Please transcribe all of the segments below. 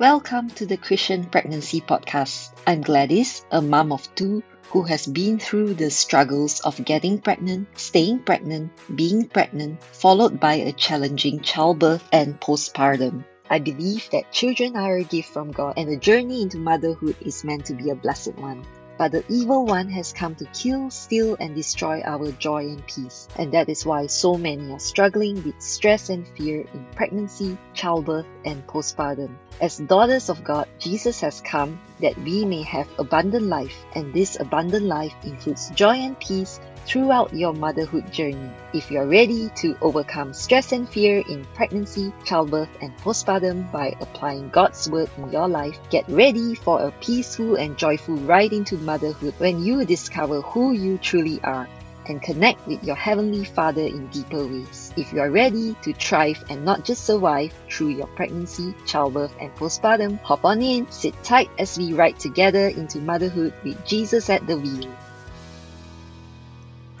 Welcome to the Christian Pregnancy Podcast. I'm Gladys, a mom of two who has been through the struggles of getting pregnant, staying pregnant, being pregnant, followed by a challenging childbirth and postpartum. I believe that children are a gift from God and the journey into motherhood is meant to be a blessed one. But the evil one has come to kill, steal, and destroy our joy and peace. And that is why so many are struggling with stress and fear in pregnancy, childbirth, and postpartum. As daughters of God, Jesus has come that we may have abundant life, and this abundant life includes joy and peace throughout your motherhood journey. If you're ready to overcome stress and fear in pregnancy, childbirth, and postpartum by applying God's word in your life, get ready for a peaceful and joyful ride into motherhood when you discover who you truly are and connect with your Heavenly Father in deeper ways. If you are ready to thrive and not just survive through your pregnancy, childbirth, and postpartum, hop on in, sit tight as we ride together into motherhood with Jesus at the wheel.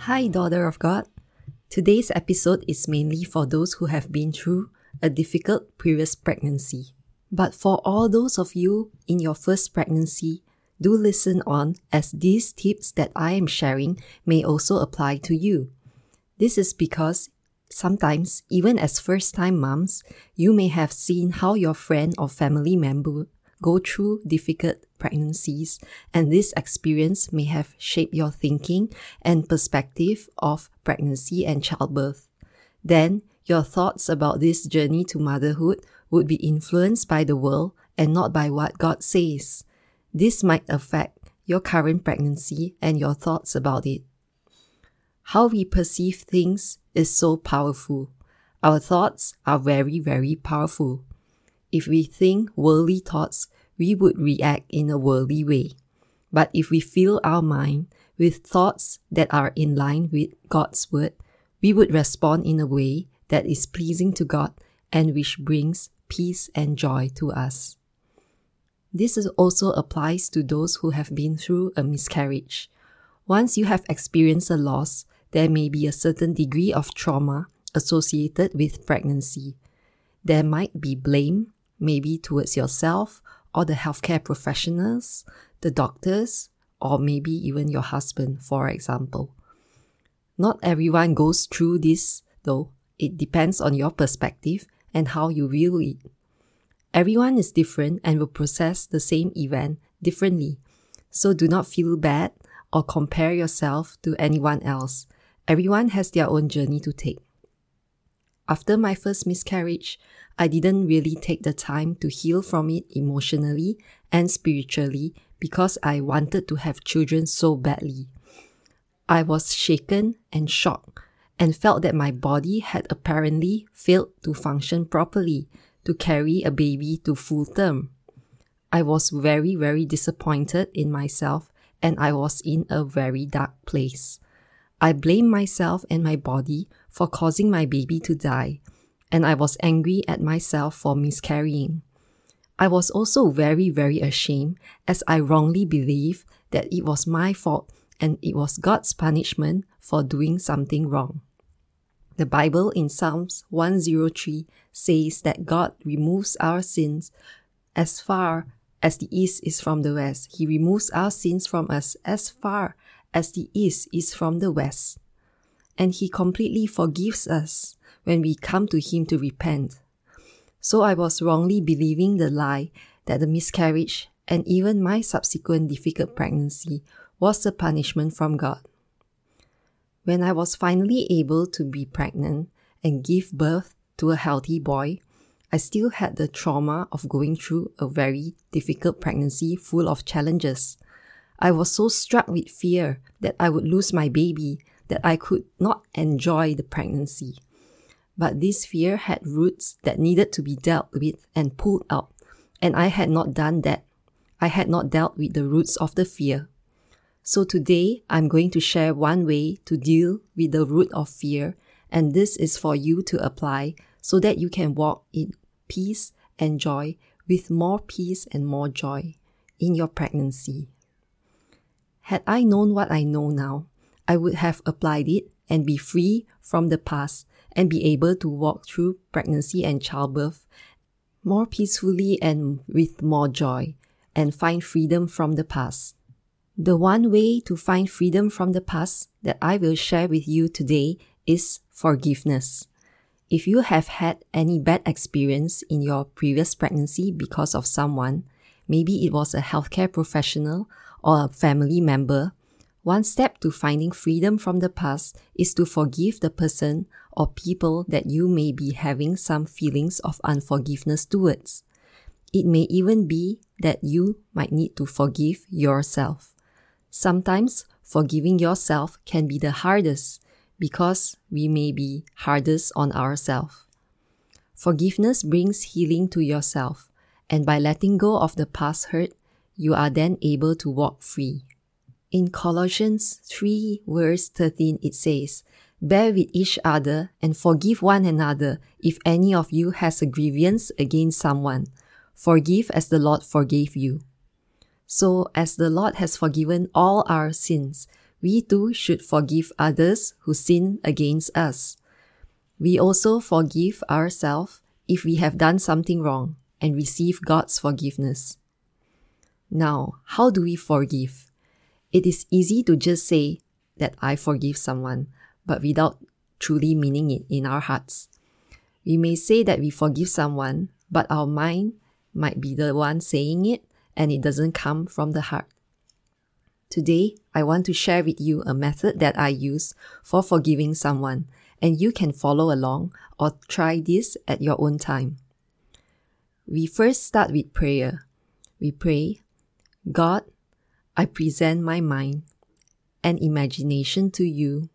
Hi, daughter of God. Today's episode is mainly for those who have been through a difficult previous pregnancy. But for all those of you in your first pregnancy, do listen on as these tips that I am sharing may also apply to you. This is because sometimes, even as first time moms, you may have seen how your friend or family member go through difficult pregnancies, and this experience may have shaped your thinking and perspective of pregnancy and childbirth. Then, your thoughts about this journey to motherhood would be influenced by the world and not by what God says. This might affect your current pregnancy and your thoughts about it. How we perceive things is so powerful. Our thoughts are very, very powerful. If we think worldly thoughts, we would react in a worldly way. But if we fill our mind with thoughts that are in line with God's word, we would respond in a way that is pleasing to God and which brings peace and joy to us. This also applies to those who have been through a miscarriage. Once you have experienced a loss, there may be a certain degree of trauma associated with pregnancy. There might be blame, maybe towards yourself or the healthcare professionals, the doctors, or maybe even your husband, for example. Not everyone goes through this, though. It depends on your perspective and how you view it. Everyone is different and will process the same event differently. So do not feel bad or compare yourself to anyone else. Everyone has their own journey to take. After my first miscarriage, I didn't really take the time to heal from it emotionally and spiritually because I wanted to have children so badly. I was shaken and shocked and felt that my body had apparently failed to function properly to carry a baby to full term. I was very, very disappointed in myself and I was in a very dark place. I blamed myself and my body for causing my baby to die and I was angry at myself for miscarrying. I was also very, very ashamed as I wrongly believed that it was my fault and it was God's punishment for doing something wrong. The Bible in Psalms 103 says that God removes our sins as far as the east is from the west. He removes our sins from us as far as the east is from the west. And He completely forgives us when we come to Him to repent. So I was wrongly believing the lie that the miscarriage and even my subsequent difficult pregnancy was a punishment from God. When I was finally able to be pregnant and give birth to a healthy boy, I still had the trauma of going through a very difficult pregnancy full of challenges. I was so struck with fear that I would lose my baby that I could not enjoy the pregnancy. But this fear had roots that needed to be dealt with and pulled out, and I had not done that. I had not dealt with the roots of the fear. So today, I'm going to share one way to deal with the root of fear, and this is for you to apply so that you can walk in peace and joy with more peace and more joy in your pregnancy. Had I known what I know now, I would have applied it and be free from the past and be able to walk through pregnancy and childbirth more peacefully and with more joy, and find freedom from the past. The one way to find freedom from the past that I will share with you today is forgiveness. If you have had any bad experience in your previous pregnancy because of someone, maybe it was a healthcare professional or a family member, one step to finding freedom from the past is to forgive the person or people that you may be having some feelings of unforgiveness towards. It may even be that you might need to forgive yourself. Sometimes forgiving yourself can be the hardest because we may be hardest on ourselves. Forgiveness brings healing to yourself, and by letting go of the past hurt, you are then able to walk free. In Colossians 3 verse 13 it says, Bear with each other and forgive one another if any of you has a grievance against someone. Forgive as the Lord forgave you. So as the Lord has forgiven all our sins, we too should forgive others who sin against us. We also forgive ourselves if we have done something wrong and receive God's forgiveness. Now, how do we forgive? It is easy to just say that I forgive someone, but without truly meaning it in our hearts. We may say that we forgive someone, but our mind might be the one saying it and it doesn't come from the heart. Today, I want to share with you a method that I use for forgiving someone, and you can follow along or try this at your own time. We first start with prayer. We pray, God, I present my mind and imagination to you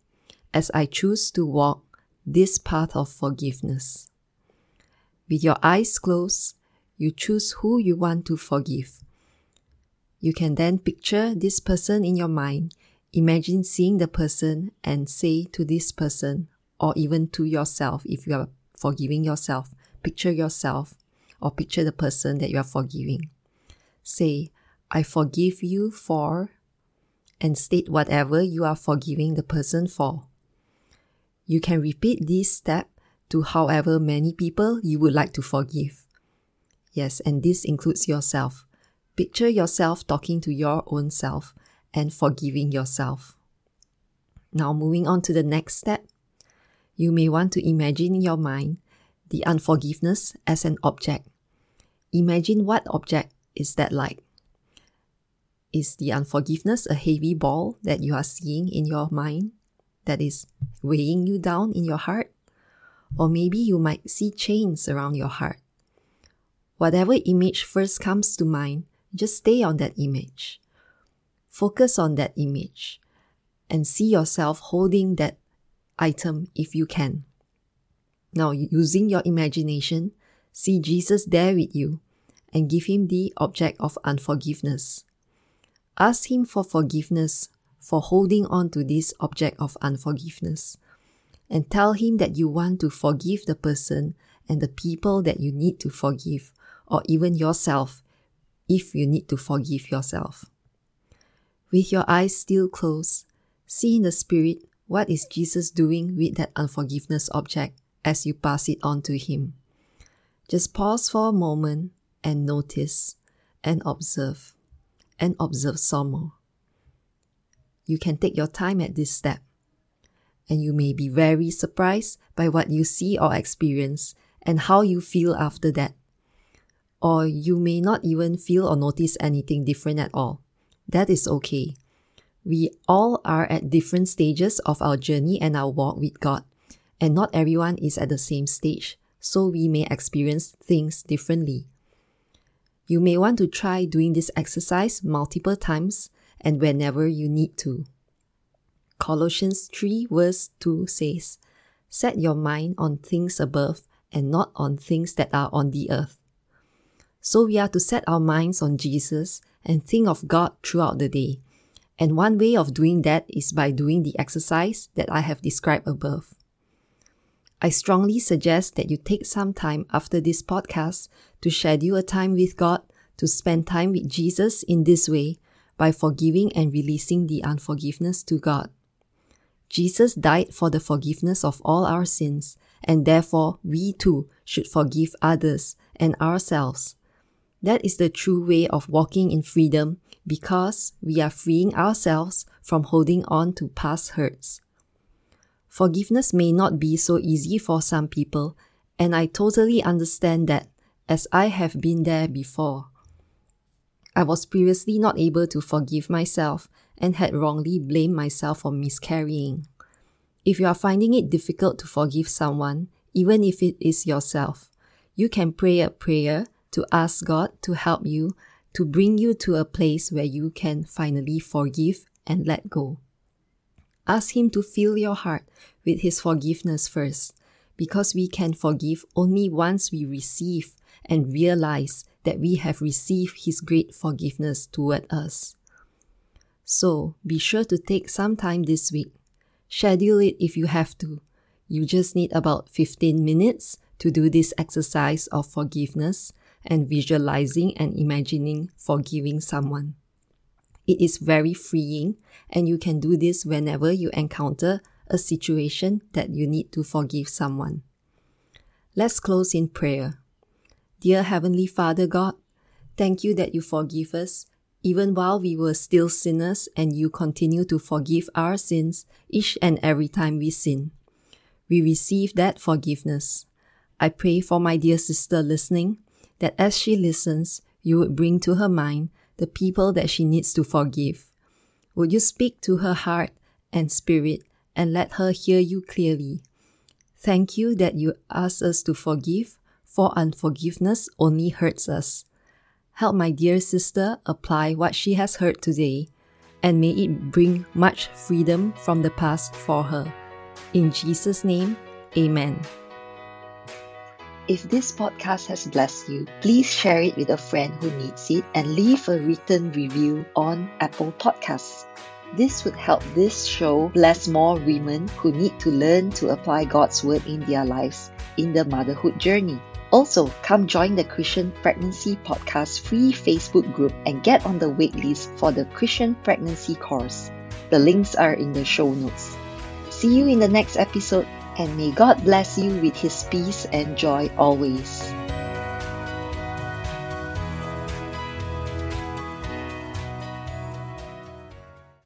as I choose to walk this path of forgiveness. With your eyes closed, you choose who you want to forgive. You can then picture this person in your mind. Imagine seeing the person and say to this person, or even to yourself, if you are forgiving yourself, picture yourself or picture the person that you are forgiving. Say, I forgive you for, and state whatever you are forgiving the person for. You can repeat this step to however many people you would like to forgive. Yes, and this includes yourself. Picture yourself talking to your own self and forgiving yourself. Now, moving on to the next step, you may want to imagine in your mind the unforgiveness as an object. Imagine what object is that like? Is the unforgiveness a heavy ball that you are seeing in your mind that is weighing you down in your heart? Or maybe you might see chains around your heart. Whatever image first comes to mind, just stay on that image. Focus on that image and see yourself holding that item if you can. Now, using your imagination, see Jesus there with you and give him the object of unforgiveness. Ask him for forgiveness for holding on to this object of unforgiveness and tell him that you want to forgive the person and the people that you need to forgive or even yourself if you need to forgive yourself. With your eyes still closed, see in the Spirit what is Jesus doing with that unforgiveness object as you pass it on to Him. Just pause for a moment and notice and observe and observe some more. You can take your time at this step, and you may be very surprised by what you see or experience and how you feel after that or you may not even feel or notice anything different at all. That is okay. We all are at different stages of our journey and our walk with God, and not everyone is at the same stage, so we may experience things differently. You may want to try doing this exercise multiple times and whenever you need to. Colossians 3 verse 2 says, Set your mind on things above and not on things that are on the earth. So we are to set our minds on Jesus and think of God throughout the day. And one way of doing that is by doing the exercise that I have described above. I strongly suggest that you take some time after this podcast to schedule a time with God to spend time with Jesus in this way by forgiving and releasing the unforgiveness to God. Jesus died for the forgiveness of all our sins, and therefore we too should forgive others and ourselves. That is the true way of walking in freedom because we are freeing ourselves from holding on to past hurts. Forgiveness may not be so easy for some people, and I totally understand that as I have been there before. I was previously not able to forgive myself and had wrongly blamed myself for miscarrying. If you are finding it difficult to forgive someone, even if it is yourself, you can pray a prayer to ask God to help you to bring you to a place where you can finally forgive and let go. Ask Him to fill your heart with His forgiveness first, because we can forgive only once we receive and realize that we have received His great forgiveness toward us. So be sure to take some time this week. Schedule it if you have to. You just need about 15 minutes to do this exercise of forgiveness and visualizing and imagining forgiving someone. It is very freeing, and you can do this whenever you encounter a situation that you need to forgive someone. Let's close in prayer. Dear Heavenly Father God, thank you that you forgive us even while we were still sinners and you continue to forgive our sins each and every time we sin. We receive that forgiveness. I pray for my dear sister listening that as she listens, you would bring to her mind the people that she needs to forgive. Would you speak to her heart and spirit and let her hear you clearly? Thank you that you ask us to forgive, for unforgiveness only hurts us. Help my dear sister apply what she has heard today, and may it bring much freedom from the past for her. In Jesus' name, Amen. If this podcast has blessed you, please share it with a friend who needs it and leave a written review on Apple Podcasts. This would help this show bless more women who need to learn to apply God's Word in their lives in the motherhood journey. Also, come join the Christian Pregnancy Podcast free Facebook group and get on the waitlist for the Christian Pregnancy course. The links are in the show notes. See you in the next episode and may God bless you with His peace and joy always.